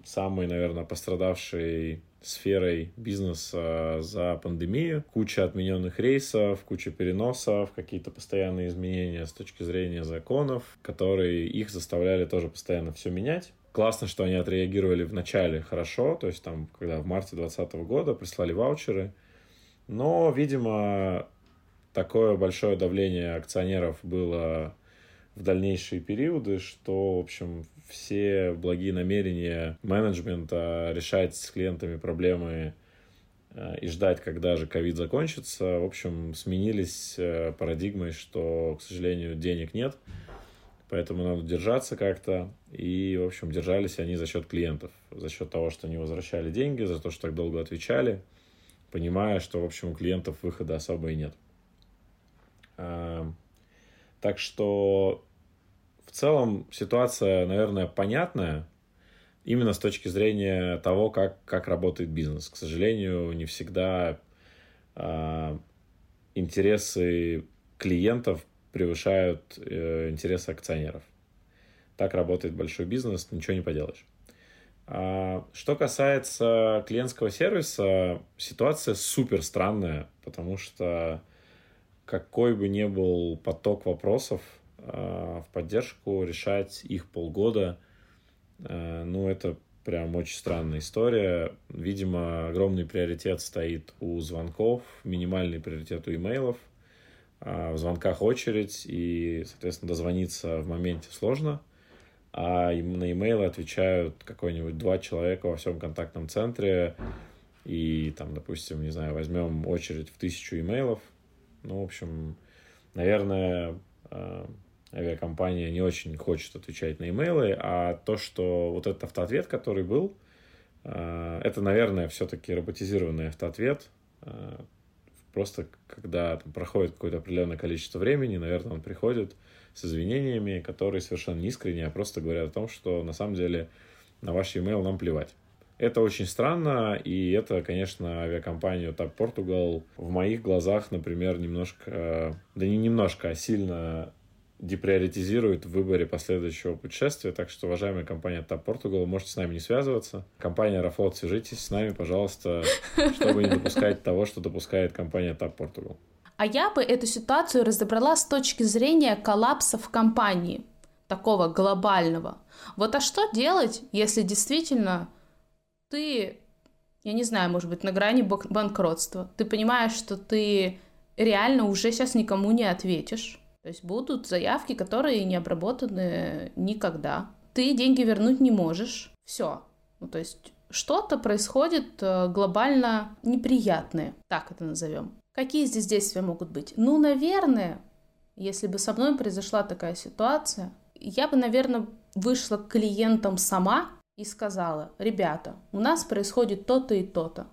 самой, наверное, пострадавшей сферой бизнеса за пандемию. Куча отмененных рейсов, куча переносов, какие-то постоянные изменения с точки зрения законов, которые их заставляли тоже постоянно все менять. Классно, что они отреагировали в начале хорошо, то есть там, когда в марте 2020 года прислали ваучеры, но, видимо, такое большое давление акционеров было в дальнейшие периоды, что, в общем, все благие намерения менеджмента решать с клиентами проблемы э, и ждать, когда же ковид закончится, в общем, сменились э, парадигмой, что, к сожалению, денег нет, поэтому надо держаться как-то. И, в общем, держались они за счет клиентов, за счет того, что не возвращали деньги, за то, что так долго отвечали – понимая, что, в общем, у клиентов выхода особо и нет. Так что в целом ситуация, наверное, понятная, именно с точки зрения того, как, как работает бизнес. К сожалению, не всегда э, интересы клиентов превышают э, интересы акционеров. Так работает большой бизнес, ничего не поделаешь. А, что касается клиентского сервиса, ситуация супер странная, потому что какой бы ни был поток вопросов в поддержку, решать их полгода, а, ну, это прям очень странная история. Видимо, огромный приоритет стоит у звонков, минимальный приоритет у имейлов. А в звонках очередь, и, соответственно, дозвониться в моменте сложно. А на имейлы отвечают какой-нибудь два человека во всем контактном центре. И там, допустим, не знаю, возьмем очередь в тысячу имейлов. Ну, в общем, наверное, авиакомпания не очень хочет отвечать на имейлы, а то, что вот этот автоответ, который был, а, это, наверное, все-таки роботизированный автоответ. А, просто когда там, проходит какое-то определенное количество времени, наверное, он приходит с извинениями, которые совершенно не искренние, а просто говорят о том, что на самом деле на ваш email нам плевать. Это очень странно, и это, конечно, авиакомпанию TAP Portugal в моих глазах, например, немножко, да не немножко, а сильно деприоритизирует в выборе последующего путешествия. Так что, уважаемая компания TAP Portugal, можете с нами не связываться. Компания Аэрофлот, свяжитесь с нами, пожалуйста, чтобы не допускать того, что допускает компания TAP Portugal. А я бы эту ситуацию разобрала с точки зрения коллапса в компании, такого глобального. Вот а что делать, если действительно ты, я не знаю, может быть, на грани банкротства, ты понимаешь, что ты реально уже сейчас никому не ответишь, то есть будут заявки, которые не обработаны никогда. Ты деньги вернуть не можешь. Все. Ну, то есть что-то происходит э, глобально неприятное, так это назовем. Какие здесь действия могут быть? Ну, наверное, если бы со мной произошла такая ситуация, я бы, наверное, вышла к клиентам сама и сказала, ребята, у нас происходит то-то и то-то.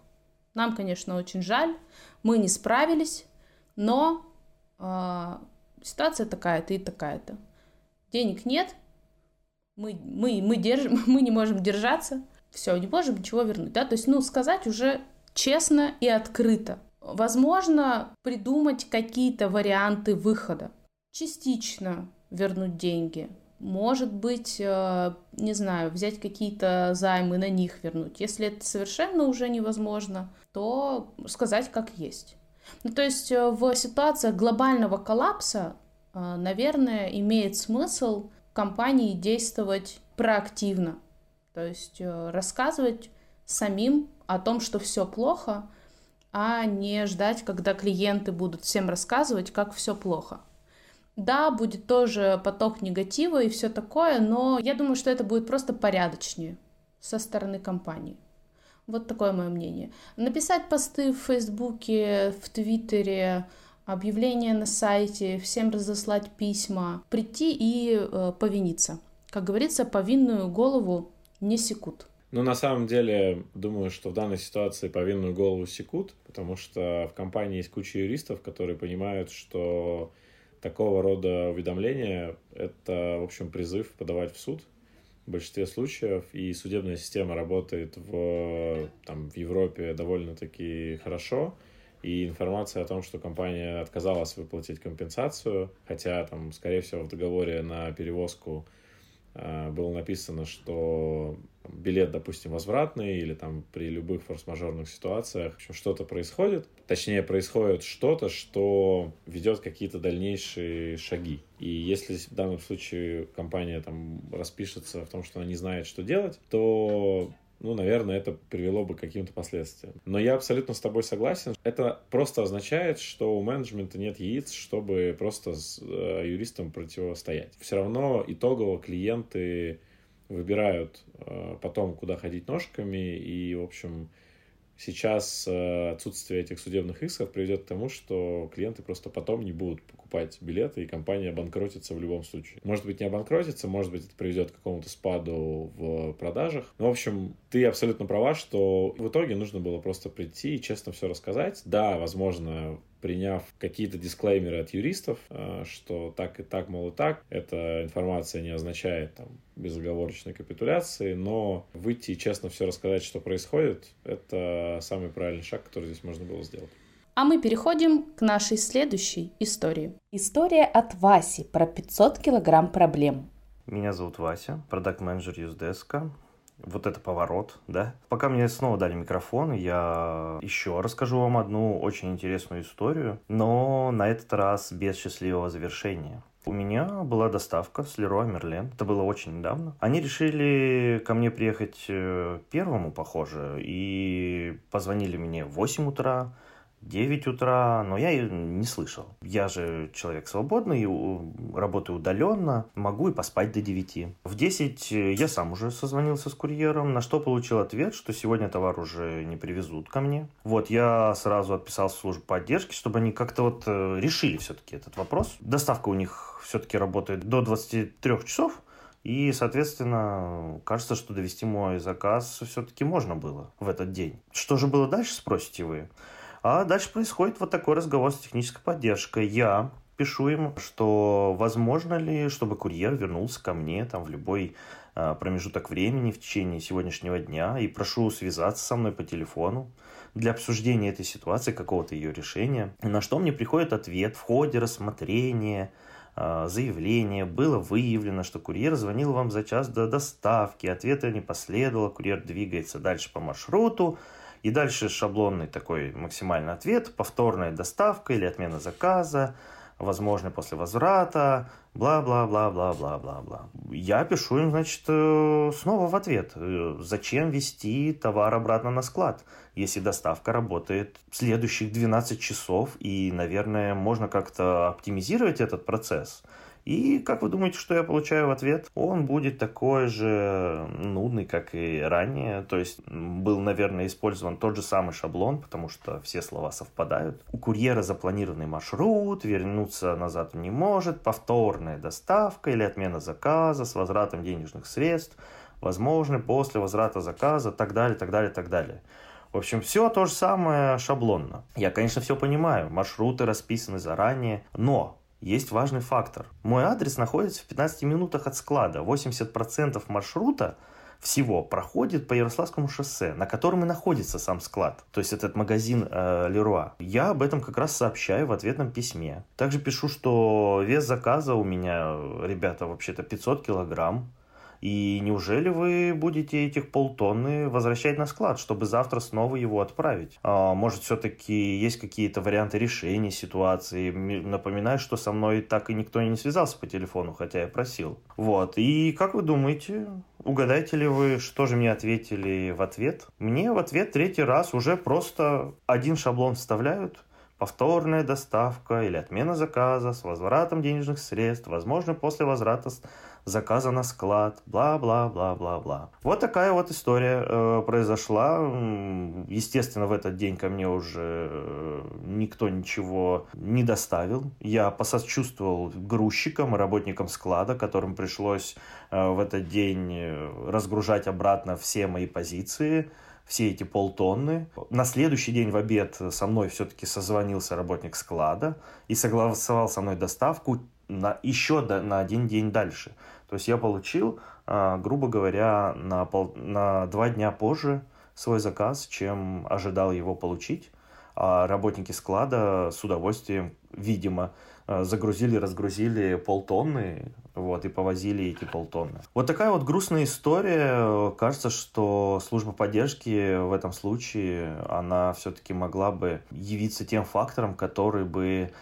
Нам, конечно, очень жаль, мы не справились, но э, ситуация такая-то и такая-то. Денег нет, мы, мы, мы, держим, мы не можем держаться, все, не можем ничего вернуть. Да? То есть, ну, сказать уже честно и открыто. Возможно, придумать какие-то варианты выхода. Частично вернуть деньги. Может быть, э, не знаю, взять какие-то займы, на них вернуть. Если это совершенно уже невозможно, то сказать как есть. Ну, то есть э, в ситуациях глобального коллапса, э, наверное, имеет смысл компании действовать проактивно. То есть э, рассказывать самим о том, что все плохо, а не ждать, когда клиенты будут всем рассказывать, как все плохо. Да, будет тоже поток негатива и все такое, но я думаю, что это будет просто порядочнее со стороны компании. Вот такое мое мнение. Написать посты в Фейсбуке, в Твиттере, объявления на сайте, всем разослать письма, прийти и э, повиниться. Как говорится, повинную голову не секут. Ну, на самом деле, думаю, что в данной ситуации повинную голову секут, потому что в компании есть куча юристов, которые понимают, что такого рода уведомления — это, в общем, призыв подавать в суд, в большинстве случаев, и судебная система работает в, там, в Европе довольно-таки хорошо, и информация о том, что компания отказалась выплатить компенсацию, хотя там, скорее всего, в договоре на перевозку э, было написано, что билет, допустим, возвратный, или там при любых форс-мажорных ситуациях что-то происходит. Точнее, происходит что-то, что ведет какие-то дальнейшие шаги. И если в данном случае компания там распишется в том, что она не знает, что делать, то ну, наверное, это привело бы к каким-то последствиям. Но я абсолютно с тобой согласен. Это просто означает, что у менеджмента нет яиц, чтобы просто с э, юристом противостоять. Все равно итогово клиенты выбирают э, потом, куда ходить ножками, и, в общем, сейчас э, отсутствие этих судебных исков приведет к тому, что клиенты просто потом не будут покупать билеты, и компания обанкротится в любом случае. Может быть, не обанкротится, может быть, это приведет к какому-то спаду в продажах. Но, в общем, ты абсолютно права, что в итоге нужно было просто прийти и честно все рассказать. Да, возможно, приняв какие-то дисклеймеры от юристов, э, что так и так, мол, и так, эта информация не означает там безоговорочной капитуляции, но выйти и честно все рассказать, что происходит, это самый правильный шаг, который здесь можно было сделать. А мы переходим к нашей следующей истории. История от Васи про 500 килограмм проблем. Меня зовут Вася, продакт-менеджер Юздеска вот это поворот, да. Пока мне снова дали микрофон, я еще расскажу вам одну очень интересную историю, но на этот раз без счастливого завершения. У меня была доставка с Леруа Мерлен. Это было очень недавно. Они решили ко мне приехать э, первому, похоже, и позвонили мне в 8 утра, 9 утра, но я ее не слышал. Я же человек свободный, работаю удаленно, могу и поспать до 9. В 10 я сам уже созвонился с курьером, на что получил ответ, что сегодня товар уже не привезут ко мне. Вот, я сразу отписал в службу поддержки, чтобы они как-то вот э, решили все-таки этот вопрос. Доставка у них все-таки работает до 23 часов, и, соответственно, кажется, что довести мой заказ все-таки можно было в этот день. Что же было дальше, спросите вы? А дальше происходит вот такой разговор с технической поддержкой. Я пишу им, что возможно ли, чтобы курьер вернулся ко мне там в любой а, промежуток времени в течение сегодняшнего дня и прошу связаться со мной по телефону для обсуждения этой ситуации, какого-то ее решения. На что мне приходит ответ в ходе рассмотрения а, заявления было выявлено, что курьер звонил вам за час до доставки, ответа не последовало, курьер двигается дальше по маршруту, и дальше шаблонный такой максимальный ответ, повторная доставка или отмена заказа, возможный после возврата, бла-бла-бла-бла-бла-бла-бла. Я пишу им, значит, э, снова в ответ, э, зачем вести товар обратно на склад, если доставка работает следующих 12 часов, и, наверное, можно как-то оптимизировать этот процесс – и как вы думаете, что я получаю в ответ? Он будет такой же нудный, как и ранее. То есть был, наверное, использован тот же самый шаблон, потому что все слова совпадают. У курьера запланированный маршрут, вернуться назад не может, повторная доставка или отмена заказа с возвратом денежных средств, возможно, после возврата заказа, так далее, так далее, так далее. В общем, все то же самое шаблонно. Я, конечно, все понимаю, маршруты расписаны заранее, но есть важный фактор. Мой адрес находится в 15 минутах от склада. 80% маршрута всего проходит по Ярославскому шоссе, на котором и находится сам склад, то есть этот магазин э, Леруа. Я об этом как раз сообщаю в ответном письме. Также пишу, что вес заказа у меня, ребята, вообще-то 500 килограмм. И неужели вы будете этих полтонны возвращать на склад, чтобы завтра снова его отправить? А, может, все-таки есть какие-то варианты решения ситуации? Напоминаю, что со мной так и никто не связался по телефону, хотя я просил. Вот. И как вы думаете, угадаете ли вы, что же мне ответили в ответ? Мне в ответ третий раз уже просто один шаблон вставляют, повторная доставка или отмена заказа с возвратом денежных средств, возможно, после возврата заказа на склад, бла-бла-бла-бла-бла. Вот такая вот история э, произошла. Естественно, в этот день ко мне уже э, никто ничего не доставил. Я посочувствовал грузчикам работникам склада, которым пришлось э, в этот день э, разгружать обратно все мои позиции все эти полтонны. На следующий день в обед со мной все-таки созвонился работник склада и согласовал со мной доставку на, еще до, на один день дальше. То есть я получил, а, грубо говоря, на, пол, на два дня позже свой заказ, чем ожидал его получить. А работники склада с удовольствием, видимо, а, загрузили, разгрузили полтонны, вот, и повозили эти полтонны. Вот такая вот грустная история. Кажется, что служба поддержки в этом случае, она все-таки могла бы явиться тем фактором, который бы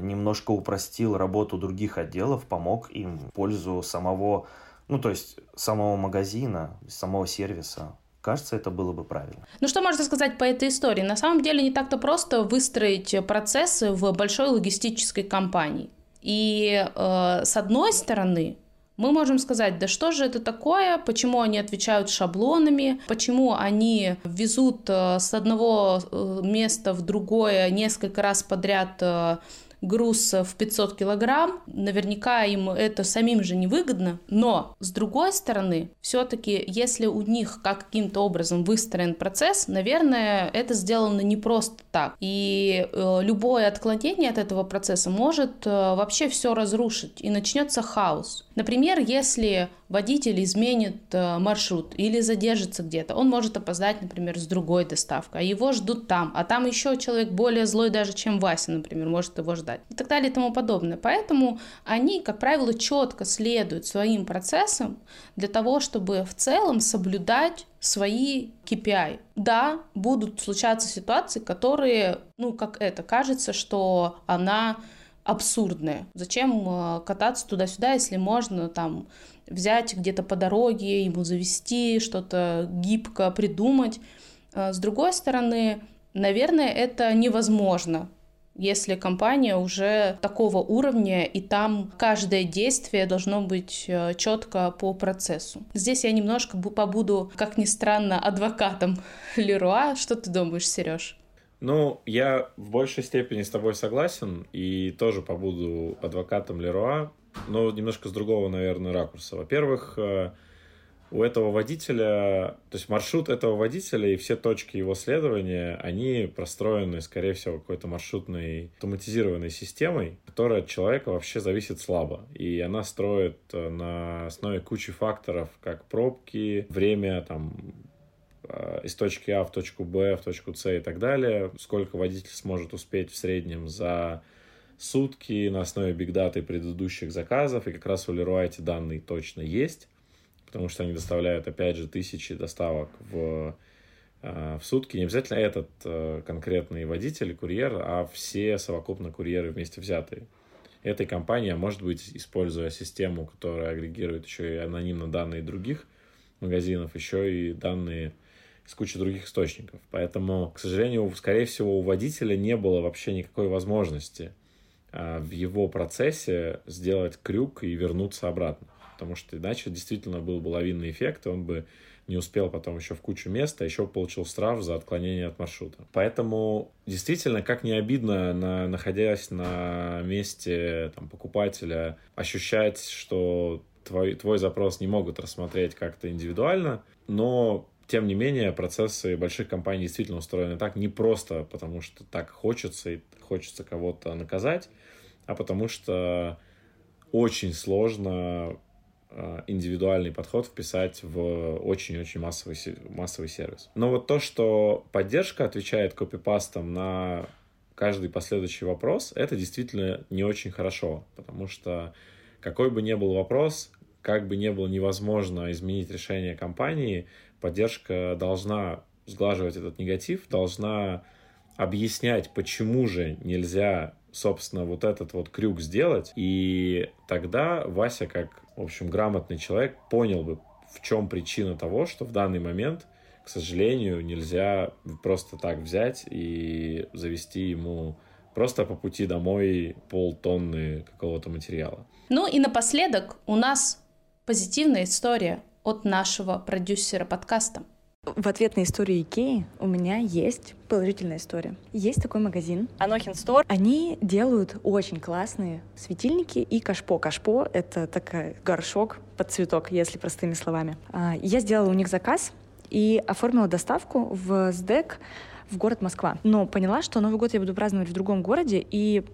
немножко упростил работу других отделов, помог им в пользу самого, ну то есть самого магазина, самого сервиса. Кажется, это было бы правильно. Ну что можно сказать по этой истории? На самом деле не так-то просто выстроить процессы в большой логистической компании. И э, с одной стороны, мы можем сказать, да что же это такое, почему они отвечают шаблонами, почему они везут э, с одного э, места в другое несколько раз подряд э, груз в 500 килограмм, наверняка им это самим же невыгодно, но с другой стороны, все-таки если у них каким-то образом выстроен процесс, наверное, это сделано не просто так. И э, любое отклонение от этого процесса может э, вообще все разрушить, и начнется хаос. Например, если водитель изменит э, маршрут или задержится где-то, он может опоздать, например, с другой доставкой, а его ждут там, а там еще человек более злой даже, чем Вася, например, может его ждать и так далее и тому подобное. Поэтому они, как правило, четко следуют своим процессам для того, чтобы в целом соблюдать свои KPI. Да, будут случаться ситуации, которые, ну, как это, кажется, что она абсурдные. Зачем э, кататься туда-сюда, если можно там взять где-то по дороге, ему завести, что-то гибко придумать. С другой стороны, наверное, это невозможно если компания уже такого уровня, и там каждое действие должно быть э, четко по процессу. Здесь я немножко побуду, как ни странно, адвокатом Леруа. Что ты думаешь, Сереж? Ну, я в большей степени с тобой согласен и тоже побуду адвокатом Леруа, но немножко с другого, наверное, ракурса. Во-первых, э, у этого водителя, то есть маршрут этого водителя и все точки его следования, они простроены, скорее всего, какой-то маршрутной автоматизированной системой, которая от человека вообще зависит слабо. И она строит э, на основе кучи факторов, как пробки, время там из точки А в точку Б, в точку С и так далее, сколько водитель сможет успеть в среднем за сутки на основе бигдаты предыдущих заказов, и как раз у Leroy эти данные точно есть потому что они доставляют, опять же, тысячи доставок в, э, в сутки. Не обязательно этот э, конкретный водитель, курьер, а все совокупно курьеры вместе взятые. Этой компания, может быть, используя систему, которая агрегирует еще и анонимно данные других магазинов, еще и данные из кучи других источников. Поэтому, к сожалению, скорее всего, у водителя не было вообще никакой возможности э, в его процессе сделать крюк и вернуться обратно потому что иначе действительно был бы лавинный эффект, и он бы не успел потом еще в кучу места, еще получил штраф за отклонение от маршрута. Поэтому действительно, как не обидно, на, находясь на месте там, покупателя, ощущать, что твой, твой запрос не могут рассмотреть как-то индивидуально, но тем не менее, процессы больших компаний действительно устроены так не просто потому, что так хочется и хочется кого-то наказать, а потому что очень сложно Э, индивидуальный подход вписать в очень-очень массовый, массовый сервис. Но вот то, что поддержка отвечает копипастом на каждый последующий вопрос, это действительно не очень хорошо, потому что какой бы ни был вопрос, как бы ни было невозможно изменить решение компании, поддержка должна сглаживать этот негатив, должна объяснять, почему же нельзя, собственно, вот этот вот крюк сделать. И тогда Вася, как в общем, грамотный человек понял бы, в чем причина того, что в данный момент, к сожалению, нельзя просто так взять и завести ему просто по пути домой полтонны какого-то материала. Ну и напоследок у нас позитивная история от нашего продюсера подкаста. В ответ на историю Икеи у меня есть положительная история. Есть такой магазин Анохин Стор. Они делают очень классные светильники и кашпо. Кашпо — это такой горшок под цветок, если простыми словами. А, я сделала у них заказ и оформила доставку в СДЭК в город Москва. Но поняла, что Новый год я буду праздновать в другом городе, и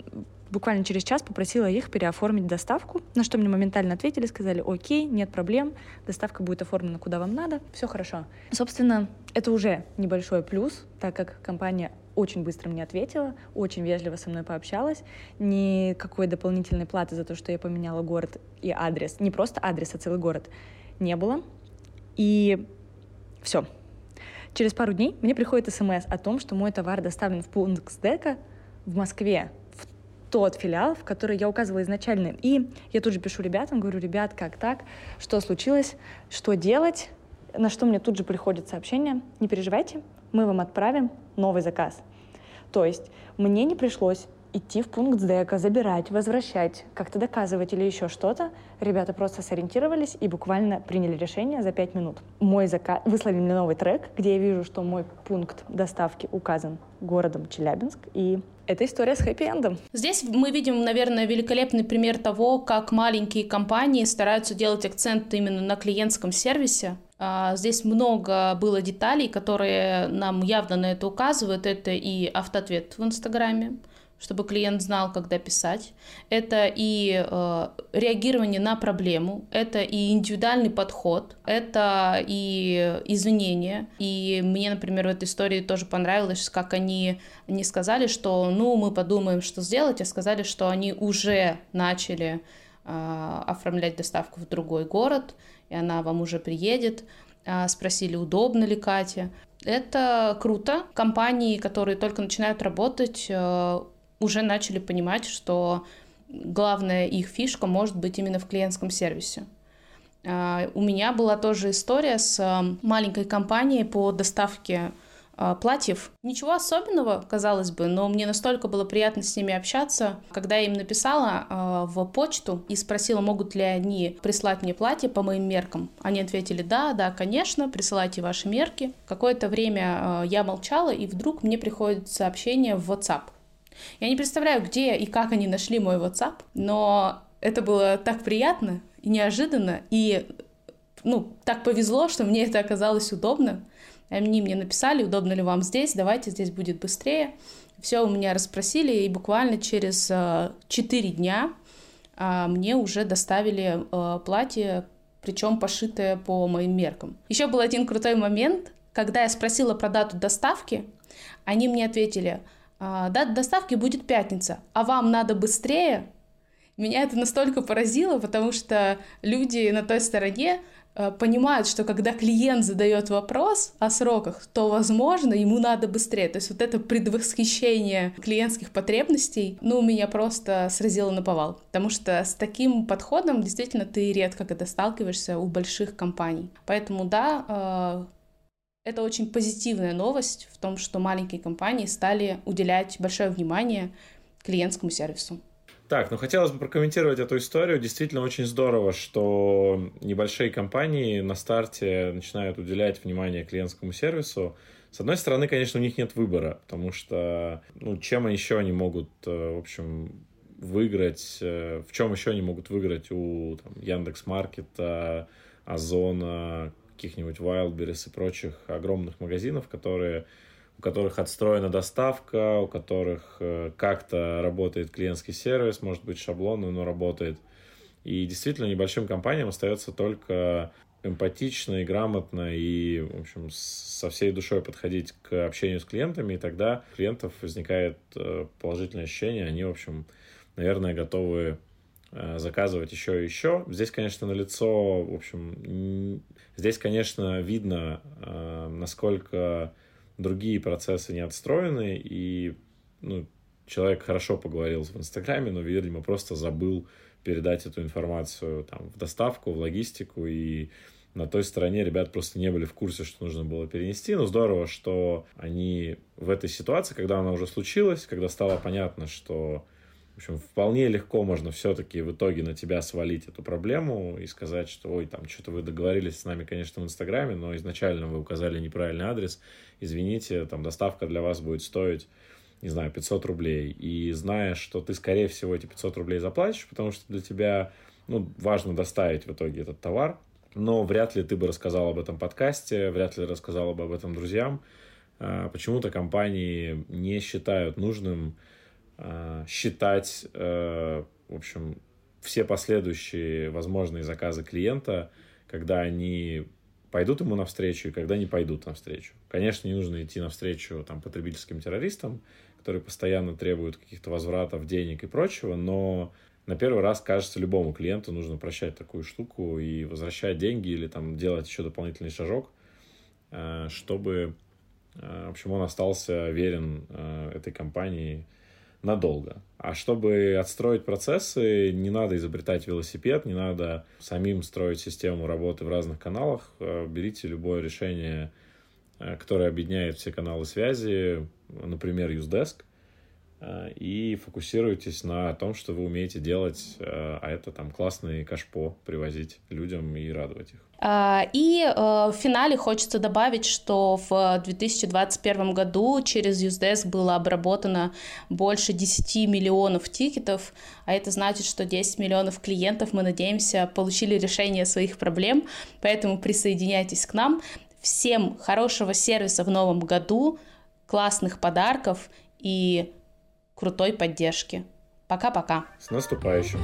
буквально через час попросила их переоформить доставку, на что мне моментально ответили, сказали, окей, нет проблем, доставка будет оформлена куда вам надо, все хорошо. Собственно, это уже небольшой плюс, так как компания очень быстро мне ответила, очень вежливо со мной пообщалась, никакой дополнительной платы за то, что я поменяла город и адрес, не просто адрес, а целый город, не было. И все. Через пару дней мне приходит смс о том, что мой товар доставлен в пункт СДЭКа в Москве, тот филиал, в который я указывала изначально. И я тут же пишу ребятам, говорю, ребят, как так, что случилось, что делать, на что мне тут же приходит сообщение, не переживайте, мы вам отправим новый заказ. То есть мне не пришлось идти в пункт СДЭКа, забирать, возвращать, как-то доказывать или еще что-то. Ребята просто сориентировались и буквально приняли решение за пять минут. Мой заказ... Выслали мне новый трек, где я вижу, что мой пункт доставки указан городом Челябинск, и это история с хэппи-эндом. Здесь мы видим, наверное, великолепный пример того, как маленькие компании стараются делать акцент именно на клиентском сервисе. А, здесь много было деталей, которые нам явно на это указывают. Это и автоответ в Инстаграме, чтобы клиент знал, когда писать. Это и э, реагирование на проблему, это и индивидуальный подход, это и извинения. И мне, например, в этой истории тоже понравилось, как они не сказали, что ну мы подумаем, что сделать, а сказали, что они уже начали э, оформлять доставку в другой город, и она вам уже приедет. Э, спросили, удобно ли Кате. Это круто. Компании, которые только начинают работать, э, уже начали понимать, что главная их фишка может быть именно в клиентском сервисе. А, у меня была тоже история с маленькой компанией по доставке а, платьев. Ничего особенного, казалось бы, но мне настолько было приятно с ними общаться, когда я им написала э, в почту и спросила, могут ли они прислать мне платье по моим меркам. Они ответили, да, да, конечно, присылайте ваши мерки. Какое-то время э, я молчала, и вдруг мне приходит сообщение в WhatsApp. Я не представляю, где и как они нашли мой WhatsApp, но это было так приятно и неожиданно, и ну, так повезло, что мне это оказалось удобно. Они мне написали, удобно ли вам здесь, давайте здесь будет быстрее. Все у меня расспросили, и буквально через 4 э, дня а, мне уже доставили э, платье, причем пошитое по моим меркам. Еще был один крутой момент, когда я спросила про дату доставки, они мне ответили, «А, дата доставки будет пятница, а вам надо быстрее. Меня это настолько поразило, потому что люди на той стороне Э, понимают, что когда клиент задает вопрос о сроках, то, возможно, ему надо быстрее. То есть вот это предвосхищение клиентских потребностей, ну, меня просто сразило на повал. Потому что с таким подходом действительно ты редко когда сталкиваешься у больших компаний. Поэтому, да, э, это очень позитивная новость в том, что маленькие компании стали уделять большое внимание клиентскому сервису. Так, ну хотелось бы прокомментировать эту историю. Действительно очень здорово, что небольшие компании на старте начинают уделять внимание клиентскому сервису. С одной стороны, конечно, у них нет выбора, потому что, ну, чем еще они могут, э, в общем, выиграть, э, в чем еще они могут выиграть у там, Яндекс.Маркета, Озона, каких-нибудь Wildberries и прочих огромных магазинов, которые у которых отстроена доставка, у которых э, как-то работает клиентский сервис, может быть шаблонно, но работает. И действительно небольшим компаниям остается только эмпатично и грамотно и, в общем, со всей душой подходить к общению с клиентами, и тогда у клиентов возникает э, положительное ощущение, они, в общем, наверное, готовы э, заказывать еще и еще. Здесь, конечно, на лицо, в общем, здесь, конечно, видно, насколько другие процессы не отстроены, и ну, человек хорошо поговорил в Инстаграме, но, видимо, просто забыл передать эту информацию там, в доставку, в логистику, и на той стороне ребят просто не были в курсе, что нужно было перенести. Но здорово, что они в этой ситуации, когда она уже случилась, когда стало понятно, что общем, вполне легко можно все-таки в итоге на тебя свалить эту проблему и сказать, что, ой, там, что-то вы договорились с нами, конечно, в Инстаграме, но изначально вы указали неправильный адрес, извините, там, доставка для вас будет стоить, не знаю, 500 рублей. И зная, что ты, скорее всего, эти 500 рублей заплатишь, потому что для тебя, ну, важно доставить в итоге этот товар, но вряд ли ты бы рассказал об этом подкасте, вряд ли рассказал бы об этом друзьям. А, почему-то компании не считают нужным считать, э, в общем, все последующие возможные заказы клиента, когда они пойдут ему навстречу и когда не пойдут навстречу. Конечно, не нужно идти навстречу там, потребительским террористам, которые постоянно требуют каких-то возвратов денег и прочего, но на первый раз, кажется, любому клиенту нужно прощать такую штуку и возвращать деньги или там делать еще дополнительный шажок, э, чтобы, в общем, он остался верен этой компании надолго. А чтобы отстроить процессы, не надо изобретать велосипед, не надо самим строить систему работы в разных каналах. Э, берите любое решение, э, которое объединяет все каналы связи, например, Usedesk, и фокусируйтесь на том, что вы умеете делать, а это там классные кашпо привозить людям и радовать их. А, и э, в финале хочется добавить, что в 2021 году через Usedesk было обработано больше 10 миллионов тикетов, а это значит, что 10 миллионов клиентов, мы надеемся, получили решение своих проблем, поэтому присоединяйтесь к нам. Всем хорошего сервиса в новом году, классных подарков и крутой поддержки. Пока-пока. С наступающим.